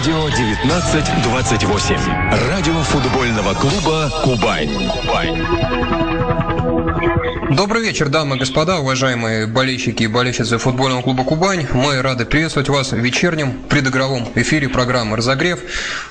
Радио 1928. Радио футбольного клуба «Кубань». Добрый вечер, дамы и господа, уважаемые болельщики и болельщицы футбольного клуба «Кубань». Мы рады приветствовать вас в вечернем предыгровом эфире программы «Разогрев».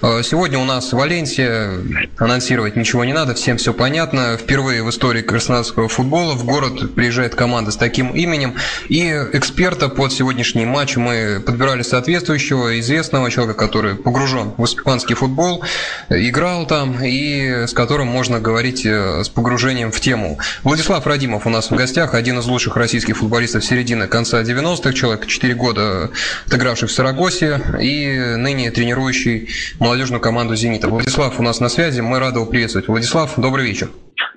Э, сегодня у нас Валенсия. Анонсировать ничего не надо, всем все понятно. Впервые в истории краснодарского футбола в город приезжает команда с таким именем. И эксперта под сегодняшний матч мы подбирали соответствующего, известного человека, который погружен в испанский футбол, играл там и с которым можно говорить э, с погружением в тему. Владислав Радим Ибрагимов у нас в гостях, один из лучших российских футболистов середины конца 90-х, человек 4 года отыгравший в Сарагосе и ныне тренирующий молодежную команду «Зенита». Владислав у нас на связи, мы рады его приветствовать. Владислав, добрый вечер.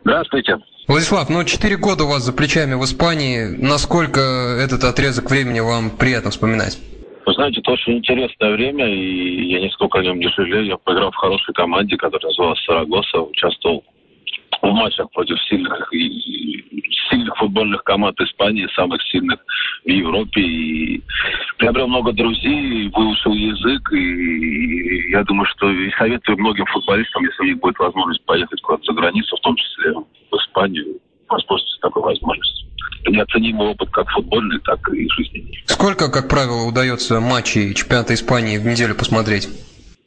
Здравствуйте. Владислав, ну 4 года у вас за плечами в Испании. Насколько этот отрезок времени вам приятно вспоминать? Вы знаете, это очень интересное время, и я нисколько о нем не жалею. Я поиграл в хорошей команде, которая называлась Сарагоса, участвовал в матчах против сильных сильных футбольных команд Испании, самых сильных в Европе. И приобрел много друзей, выучил язык. И я думаю, что и советую многим футболистам, если у них будет возможность поехать куда-то за границу, в том числе в Испанию, воспользоваться такой возможностью. Неоценимый опыт как футбольный, так и жизненный. Сколько, как правило, удается матчей чемпионата Испании в неделю посмотреть?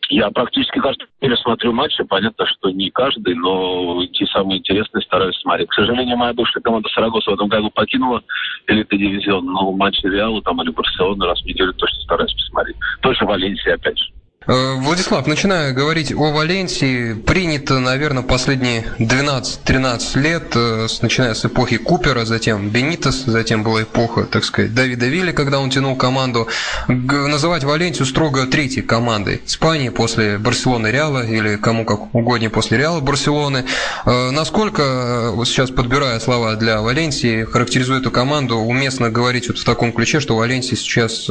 Я практически каждый неделю смотрю матчи. Понятно, что не каждый, но те самые интересные стараюсь смотреть. К сожалению, моя бывшая команда Сарагоса в этом году покинула элитный дивизион, но матчи Реала там или Барселоны раз в неделю точно стараюсь посмотреть. Тоже Валенсия, опять же. Э, Владислав, начиная говорить о Валенсии, принято, наверное, последние 12-13 лет, э, начиная с эпохи Купера, затем Бенитес, затем была эпоха, так сказать, Давида Вилли, когда он тянул команду, называть Валенсию строго третьей командой Испании после Барселоны Реала или кому как угоднее после Реала Барселоны. Э, насколько, сейчас подбирая слова для Валенсии, характеризует эту команду, уместно говорить вот в таком ключе, что Валенсия сейчас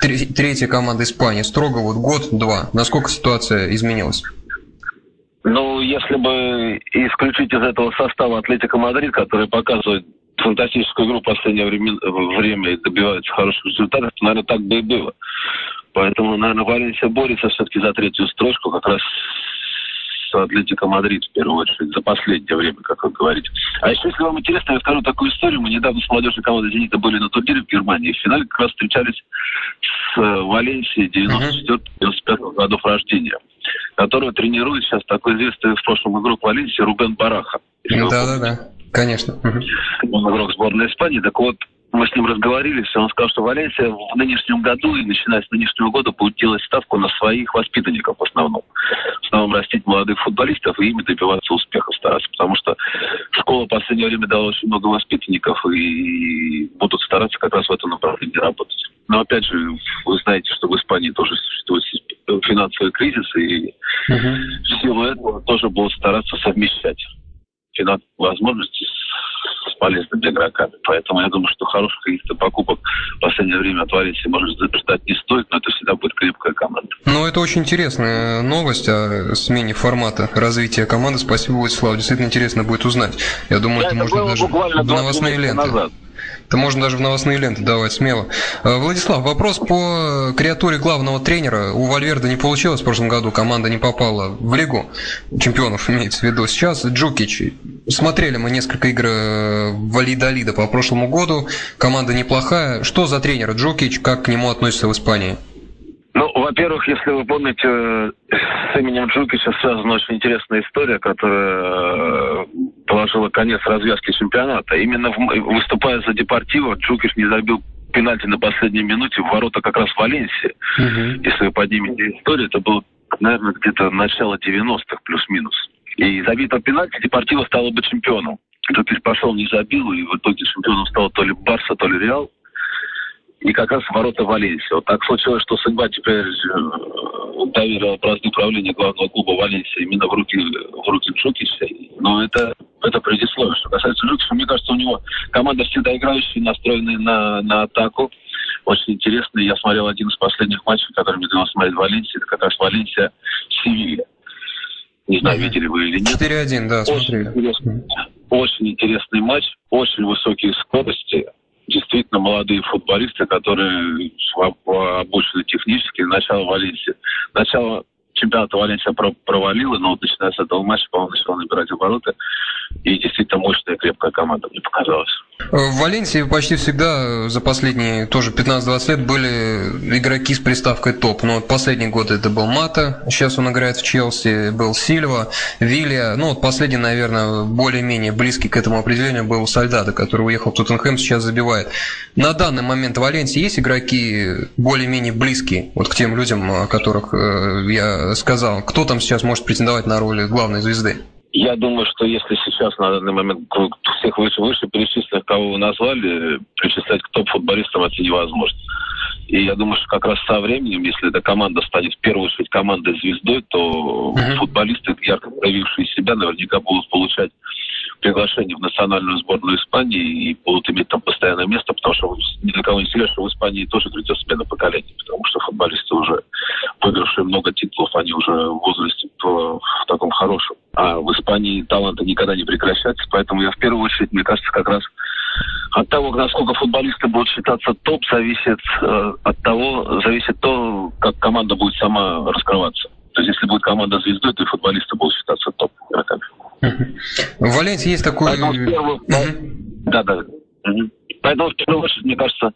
третья команда Испании, строго вот год-два Москва. Насколько ситуация изменилась? Ну, если бы исключить из этого состава Атлетика Мадрид, который показывает фантастическую игру в последнее время, время и добивается хороших результатов, то, наверное, так бы и было. Поэтому, наверное, Валенсия борется все-таки за третью строчку, как раз Атлетика Мадрид в первую очередь за последнее время, как вы говорите. А еще, если вам интересно, я скажу такую историю. Мы недавно с молодежной командой «Зенита» были на турнире в Германии. В финале как раз встречались с э, Валенсией 94-95 годов рождения, которую тренирует сейчас такой известный в прошлом игрок Валенсии Рубен Бараха. Да-да-да, конечно. Он игрок сборной Испании. Так вот, мы с ним разговорились, он сказал, что Валенсия в нынешнем году и начиная с нынешнего года будет делать ставку на своих воспитанников в основном. В основном растить молодых футболистов и ими добиваться успеха стараться, потому что школа в последнее время дала очень много воспитанников и будут стараться как раз в этом направлении работать. Но опять же, вы знаете, что в Испании тоже существует финансовый кризис, и uh-huh. в силу этого тоже будут стараться совмещать финансовые возможности с полезными игроками. Поэтому я думаю, что хороших каких-то покупок в последнее время от Валенсии, может, ждать не стоит, но это всегда будет крепкая команда. Ну, это очень интересная новость о смене формата развития команды. Спасибо, Владислав. Действительно интересно будет узнать. Я думаю, да, это, это можно даже в новостные ленты. Назад. Это можно даже в новостные ленты давать смело. Э, Владислав, вопрос по креатуре главного тренера. У Вальверда не получилось в прошлом году, команда не попала в Лигу чемпионов, имеется в виду. Сейчас Джукич. Смотрели мы несколько игр э, Валидолида по прошлому году. Команда неплохая. Что за тренер Джукич, как к нему относится в Испании? Во-первых, если вы помните, с именем Джукича связана очень интересная история, которая э, положила конец развязке чемпионата. Именно выступая за Депортиво, Джукич не забил пенальти на последней минуте в ворота как раз в Валенсии. Угу. Если вы поднимете историю, это было, наверное, где-то начало 90-х плюс-минус. И забитого пенальти Депортиво стало бы чемпионом. Джукич пошел, не забил, и в итоге чемпионом стал то ли Барса, то ли Реал и как раз ворота Валенсии. Вот так случилось, что судьба теперь э, доверила бразды управления главного клуба Валенсии именно в руки, в руки Джукича. Но это, это предисловие. Что касается Джукича, мне кажется, у него команда всегда играющая, настроенная на, на атаку. Очень интересно. Я смотрел один из последних матчей, который мне довелось смотреть в Валенсии. Это как раз Валенсия-Севилья. Не знаю, видели вы или нет. 4-1, да, очень смотрели. Интересный, очень интересный матч, очень высокие скорости, действительно молодые футболисты, которые обучены технически. Начало Валенсии. Начало чемпионата Валенсия провалила, но вот начиная с этого матча, по-моему, начала набирать обороты. И действительно мощная, крепкая команда, мне показалось. В Валенсии почти всегда за последние тоже 15-20 лет были игроки с приставкой топ. Но вот последний год это был Мата, сейчас он играет в Челси, был Сильва, Вилья. Ну вот последний, наверное, более-менее близкий к этому определению был Сальдадо, который уехал в Тоттенхэм, сейчас забивает. На данный момент в Валенсии есть игроки более-менее близкие вот к тем людям, о которых э, я сказал. Кто там сейчас может претендовать на роль главной звезды? Я думаю, что если сейчас на данный момент всех выше, выше перечисленных, кого вы назвали, причислять к топ-футболистам это невозможно. И я думаю, что как раз со временем, если эта команда станет в первую очередь командой звездой, то uh-huh. футболисты, ярко проявившие себя, наверняка будут получать приглашение в национальную сборную Испании и будут иметь там постоянное место, потому что ни для кого не секрет, что в Испании тоже грядет смена поколений, потому что футболисты уже выигравшие много титулов, они уже в возрасте в, в таком хорошем. А в Испании таланты никогда не прекращаются, поэтому я в первую очередь, мне кажется, как раз от того, насколько футболисты будут считаться топ, зависит э, от того, зависит то, как команда будет сама раскрываться. То есть, если будет команда звездой, то и футболисты будут считаться топ игроками. В Валенсии есть такой... Поэтому, первую... Да, да. Поэтому, в первую очередь, мне кажется,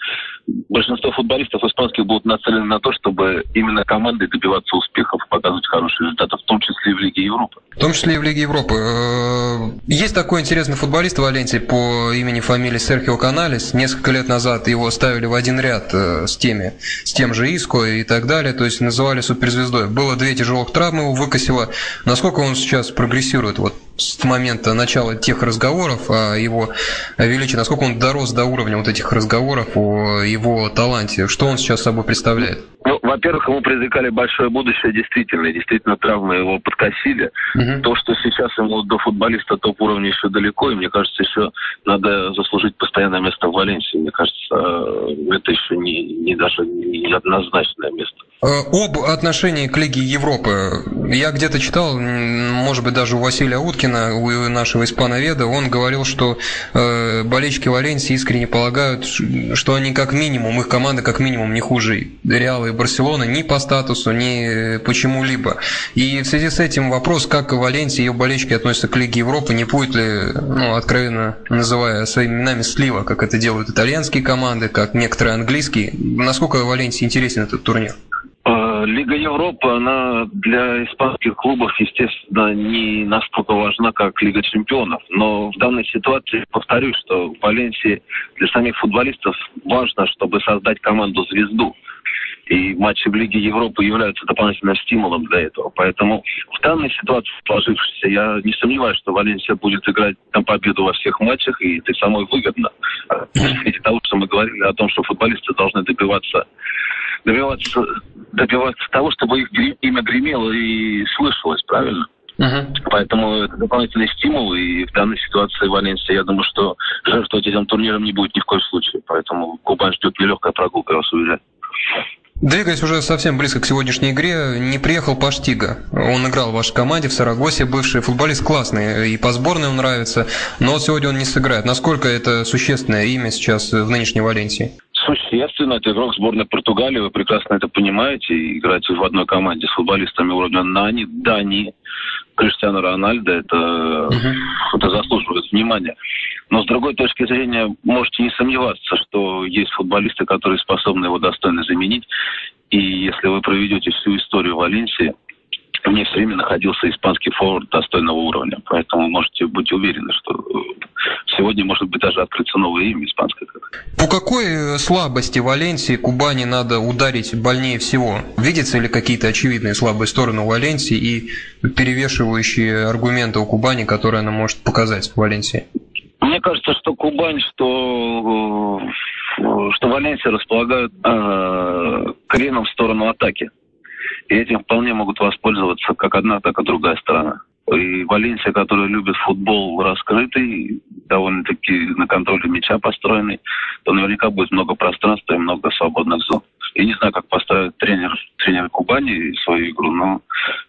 большинство футболистов испанских будут нацелены на то, чтобы именно командой добиваться успехов, показывать хорошие результаты, в том числе и в Лиге Европы. В том числе и в Лиге Европы. Э, есть такой интересный футболист в Валенсии по имени, фамилии Серхио Каналес. Несколько лет назад его ставили в один ряд э, с теми, с тем же Иско и так далее, то есть называли суперзвездой. Было две тяжелых травмы, его выкосило. Насколько он сейчас прогрессирует вот с момента начала тех разговоров о его величии, насколько он дорос до уровня вот этих разговоров о его таланте, что он сейчас собой представляет? Ну, во-первых, ему предрекали большое будущее, действительно, действительно травмы его подкосили. Угу. То, что сейчас ему до футболиста топ-уровня еще далеко, и мне кажется, еще надо заслужить постоянное место в Валенсии. Мне кажется, это еще не, не даже не однозначное место. Э, об отношении к Лиге Европы. Я где-то читал, может быть, даже у Василия Уткина, у нашего испановеда, он говорил, что э, болельщики Валенсии искренне полагают, что они как минимум, их команда как минимум не хуже Реала и Барселоны ни по статусу, ни почему-либо. И в связи с этим вопрос, как Валенсия и ее болельщики относятся к Лиге Европы, не будет ли, ну, откровенно называя своими именами, слива, как это делают итальянские команды, как некоторые английские. Насколько Валенсии интересен этот турнир? Лига Европы, она для испанских клубов, естественно, не настолько важна, как Лига Чемпионов. Но в данной ситуации повторюсь, что в Валенсии для самих футболистов важно, чтобы создать команду-звезду. И матчи в Лиге Европы являются дополнительным стимулом для этого. Поэтому в данной ситуации сложившейся, я не сомневаюсь, что Валенсия будет играть на победу во всех матчах, и это самое выгодно. В свете того, что мы говорили о том, что футболисты должны добиваться добиваться, добиваться того, чтобы их имя гремело и слышалось, правильно? Uh-huh. Поэтому это дополнительный стимул, и в данной ситуации Валенсия, я думаю, что жертвовать этим турниром не будет ни в коем случае. Поэтому Кубань ждет нелегкая прогулка, я вас уверяю. Двигаясь уже совсем близко к сегодняшней игре, не приехал Паштига. Он играл в вашей команде в Сарагосе, бывший футболист классный, и по сборной он нравится, но сегодня он не сыграет. Насколько это существенное имя сейчас в нынешней Валенсии? Существенно, это игрок сборной Португалии, вы прекрасно это понимаете, и играете в одной команде с футболистами уровня Нани, Дани, Криштиану Рональдо, это, uh-huh. это заслуживает внимания. Но с другой точки зрения, можете не сомневаться, что есть футболисты, которые способны его достойно заменить. И если вы проведете всю историю Валенсии, в ней все время находился испанский форвард достойного уровня. Поэтому можете быть уверены, что сегодня может быть даже открыться новое имя испанское. По какой э, слабости Валенсии Кубани надо ударить больнее всего? Видятся ли какие-то очевидные слабые стороны у Валенсии и перевешивающие аргументы у Кубани, которые она может показать в Валенсии? Мне кажется, что Кубань, что, э, что Валенсия располагают э, креном в сторону атаки. И этим вполне могут воспользоваться как одна, так и другая сторона. И Валенсия, которая любит футбол раскрытый, довольно-таки на контроле мяча построенный, то наверняка будет много пространства и много свободных зон. Я не знаю, как поставит тренер, тренер Кубани свою игру, но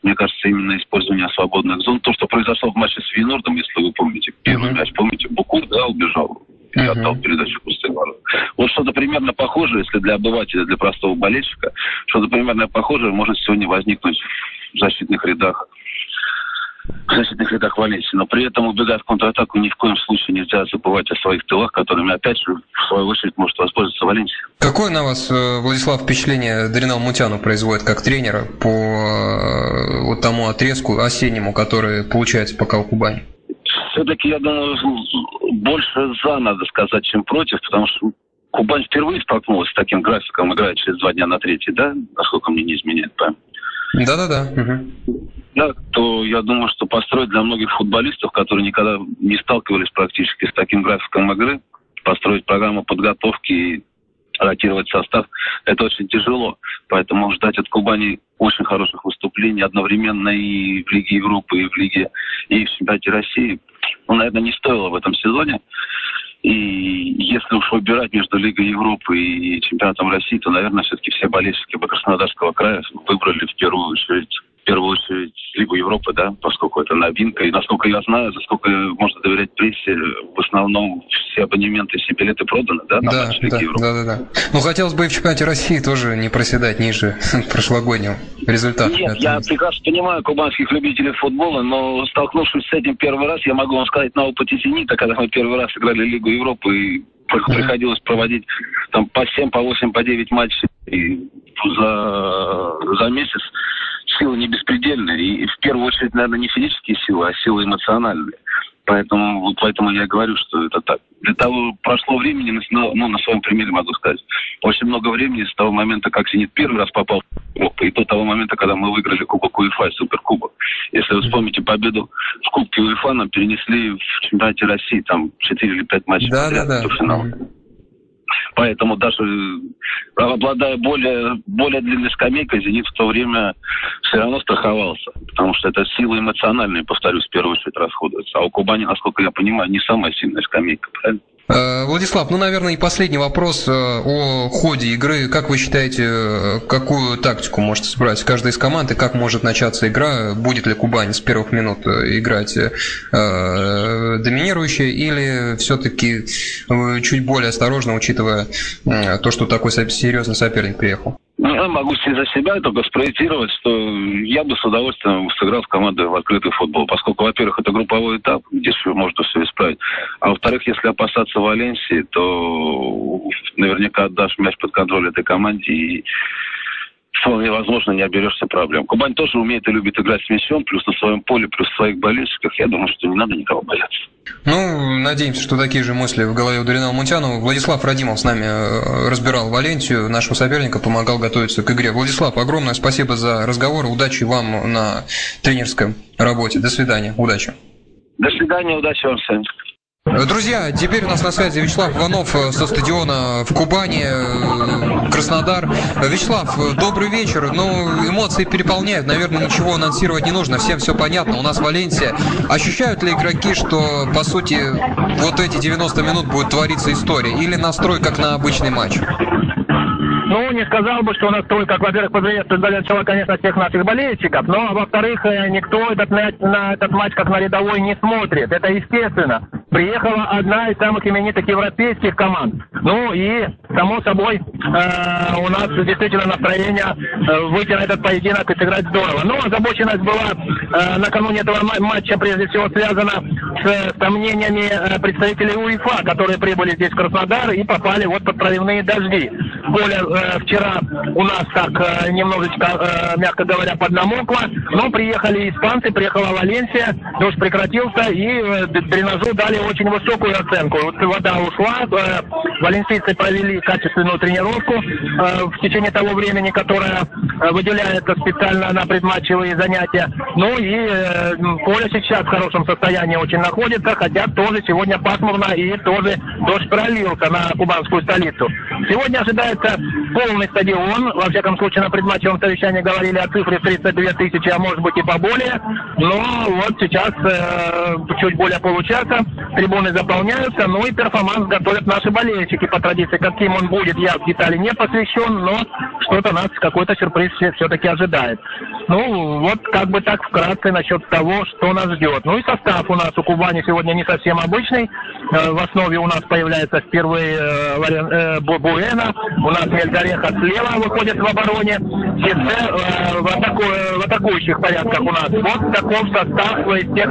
мне кажется, именно использование свободных зон, то, что произошло в матче с Винордом, если вы помните, первый мяч, помните, Букур, да, убежал uh-huh. отдал передачу ворот. Вот что-то примерно похожее, если для обывателя, для простого болельщика, что-то примерно похожее может сегодня возникнуть в защитных рядах в защитных рядах Валенсии. Но при этом убегать в контратаку ни в коем случае нельзя забывать о своих тылах, которыми, опять же, в свою очередь, может воспользоваться Валенсия. Какое на вас, э, Владислав, впечатление Даринал Мутяну производит как тренера по э, вот тому отрезку осеннему, который получается пока у Кубани? Все-таки, я думаю, больше за, надо сказать, чем против, потому что Кубань впервые столкнулась с таким графиком, играет через два дня на третий, да, насколько мне не изменяет память. Да-да-да. Угу. Да, то я думаю, что построить для многих футболистов, которые никогда не сталкивались практически с таким графиком игры, построить программу подготовки и ротировать состав, это очень тяжело. Поэтому ждать от Кубани очень хороших выступлений одновременно и в Лиге Европы, и в Лиге, и в чемпионате России, ну, наверное, не стоило в этом сезоне. И если уж выбирать между Лигой Европы и чемпионатом России, то, наверное, все-таки все болельщики Краснодарского края выбрали в первую очередь первую очередь Лигу Европы, да, поскольку это новинка. И насколько я знаю, за сколько можно доверять прессе, в основном все абонементы, все билеты проданы, да, на да, матч Лиги да, Европы. Да, да, да. Ну, хотелось бы и в чемпионате России тоже не проседать ниже прошлогоднего результата. Нет, я прекрасно понимаю кубанских любителей футбола, но столкнувшись с этим первый раз, я могу вам сказать на опыте «Зенита», когда мы первый раз играли Лигу Европы, и приходилось проводить там по 7, по 8, по 9 матчей и за, за месяц силы не беспредельные. И в первую очередь, наверное, не физические силы, а силы эмоциональные. Поэтому, вот поэтому я говорю, что это так. Для того прошло времени, ну, ну, на своем примере могу сказать, очень много времени с того момента, как «Зенит» первый раз попал в Кубок, и до того момента, когда мы выиграли Кубок УЕФА и Суперкубок. Если вы вспомните победу в Кубке УЕФА, нам перенесли в чемпионате России там 4 или 5 матчей да, да, да. до финала. Поэтому даже обладая более, более длинной скамейкой, «Зенит» в то время все равно страховался. Потому что это силы эмоциональные, повторюсь, в первую очередь расходуются. А у Кубани, насколько я понимаю, не самая сильная скамейка, правильно? Э, Владислав, ну, наверное, и последний вопрос э, о ходе игры. Как вы считаете, э, какую тактику может собрать каждая из команд и как может начаться игра? Будет ли Кубань с первых минут играть доминирующая или все-таки чуть более осторожно, учитывая то, что такой серьезный соперник приехал? Я могу за себя только спроектировать, что я бы с удовольствием сыграл в команду в открытый футбол, поскольку, во-первых, это групповой этап, где можно все исправить, а во-вторых, если опасаться Валенсии, то наверняка отдашь мяч под контроль этой команде и вполне возможно, не оберешься проблем. Кубань тоже умеет и любит играть с мячом, плюс на своем поле, плюс в своих болельщиках. Я думаю, что не надо никого бояться. Ну, надеемся, что такие же мысли в голове у Дарина Мунтянова. Владислав Радимов с нами э, разбирал Валенсию, нашего соперника, помогал готовиться к игре. Владислав, огромное спасибо за разговор. Удачи вам на тренерской работе. До свидания. Удачи. До свидания. Удачи вам всем. Друзья, теперь у нас на связи Вячеслав Иванов э, со стадиона в Кубани, э, Краснодар. Вячеслав, добрый вечер. Ну, эмоции переполняют, наверное, ничего анонсировать не нужно, всем все понятно. У нас Валенсия. Ощущают ли игроки, что, по сути, вот эти 90 минут будет твориться история? Или настрой, как на обычный матч? Ну, не сказал бы, что у нас как, во-первых, поприветствует для начала, конечно, всех наших болельщиков, но, во-вторых, э, никто этот, на этот матч как на рядовой не смотрит. Это естественно приехала одна из самых именитых европейских команд. Ну и, само собой, э, у нас действительно настроение э, выйти на этот поединок и сыграть здорово. Но озабоченность была э, накануне этого матча, прежде всего, связана с сомнениями э, представителей УЕФА, которые прибыли здесь в Краснодар и попали вот под проливные дожди. Поле э, вчера у нас так э, немножечко, э, мягко говоря, поднамокло, но приехали испанцы, приехала Валенсия, дождь прекратился и э, дренажу дали очень высокую оценку. Вот вода ушла, э, валенсийцы провели качественную тренировку э, в течение того времени, которое э, выделяется специально на предматчевые занятия. Ну и э, поле сейчас в хорошем состоянии очень находится, хотя тоже сегодня пасмурно и тоже дождь пролился на кубанскую столицу. Сегодня ожидается собирается полный стадион. Во всяком случае, на предматчевом совещании говорили о цифре 32 тысячи, а может быть и поболее. Но вот сейчас э, чуть более получаса трибуны заполняются, ну и перформанс готовят наши болельщики по традиции. Каким он будет, я в детали не посвящен, но что-то нас, какой-то сюрприз все-таки ожидает. Ну, вот как бы так вкратце насчет того, что нас ждет. Ну и состав у нас у Кубани сегодня не совсем обычный. Э, в основе у нас появляется впервые э, э, Буэна, у нас Мельгареха слева выходит в обороне, Сице в, атаку, в атакующих порядках у нас. Вот таков состав из тех,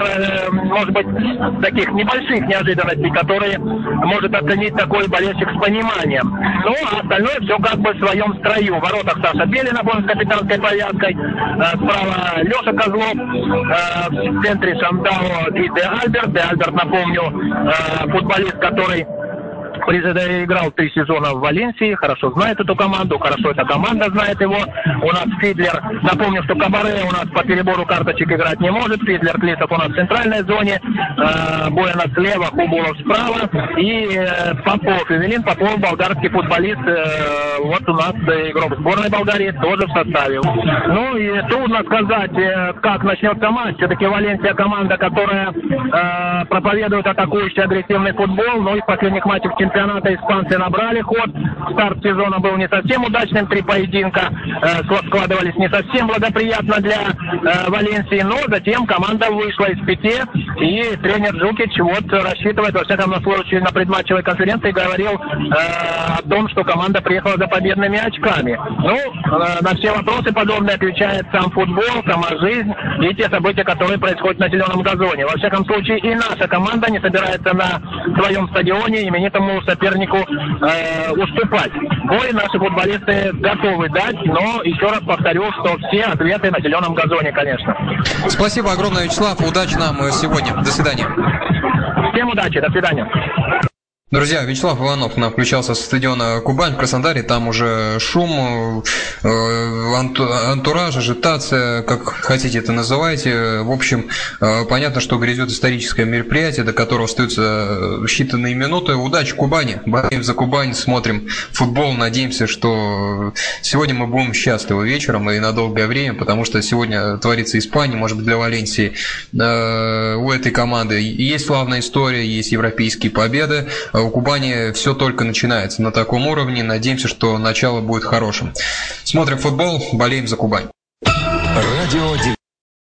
может быть, таких небольших неожиданностей, которые может оценить такой болельщик с пониманием. Ну, а остальное все как бы в своем строю. В воротах Саша Белина, он с капитанской повязкой, справа Леша Козлов, в центре Шамдао и Де Альберт. Де Альберт, напомню, футболист, который играл три сезона в Валенсии, хорошо знает эту команду, хорошо эта команда знает его. У нас Фидлер, напомню, что Кабаре у нас по перебору карточек играть не может. Фидлер Клисов у нас в центральной зоне, э, Бояна слева, Хубулов справа и э, Попов, Эвелин Попов, болгарский футболист, э, вот у нас игрок сборной Болгарии тоже в составе. Ну и трудно сказать, э, как начнется матч. Все-таки Валенсия команда, которая э, проповедует атакующий агрессивный футбол, но и в последних матчах чемпионата испанцы набрали ход. Старт сезона был не совсем удачным, три поединка э, складывались не совсем благоприятно для э, Валенсии, но затем команда вышла из пяти, и тренер Джукич вот рассчитывает, во всяком случае, на предматчевой конференции говорил э, о том, что команда приехала за победными очками. Ну, на все вопросы подобные отвечает сам футбол, сама жизнь и те события, которые происходят на зеленом газоне. Во всяком случае, и наша команда не собирается на своем стадионе именитому сопернику э, уступать. Бой наши футболисты готовы дать, но еще раз повторю, что все ответы на зеленом газоне, конечно. Спасибо огромное, Вячеслав. Удачи нам сегодня. До свидания. Всем удачи. До свидания. Друзья, Вячеслав Иванов нам включался со стадиона Кубань в Краснодаре. Там уже шум, э, антураж, ажитация, как хотите это называйте. В общем, э, понятно, что грядет историческое мероприятие, до которого остаются считанные минуты. Удачи Кубани. Болеем за Кубань, смотрим футбол. Надеемся, что сегодня мы будем счастливы вечером и на долгое время, потому что сегодня творится Испания, может быть, для Валенсии. Э, у этой команды есть славная история, есть европейские победы. А у Кубани все только начинается на таком уровне. Надеемся, что начало будет хорошим. Смотрим футбол, болеем за Кубань. Радио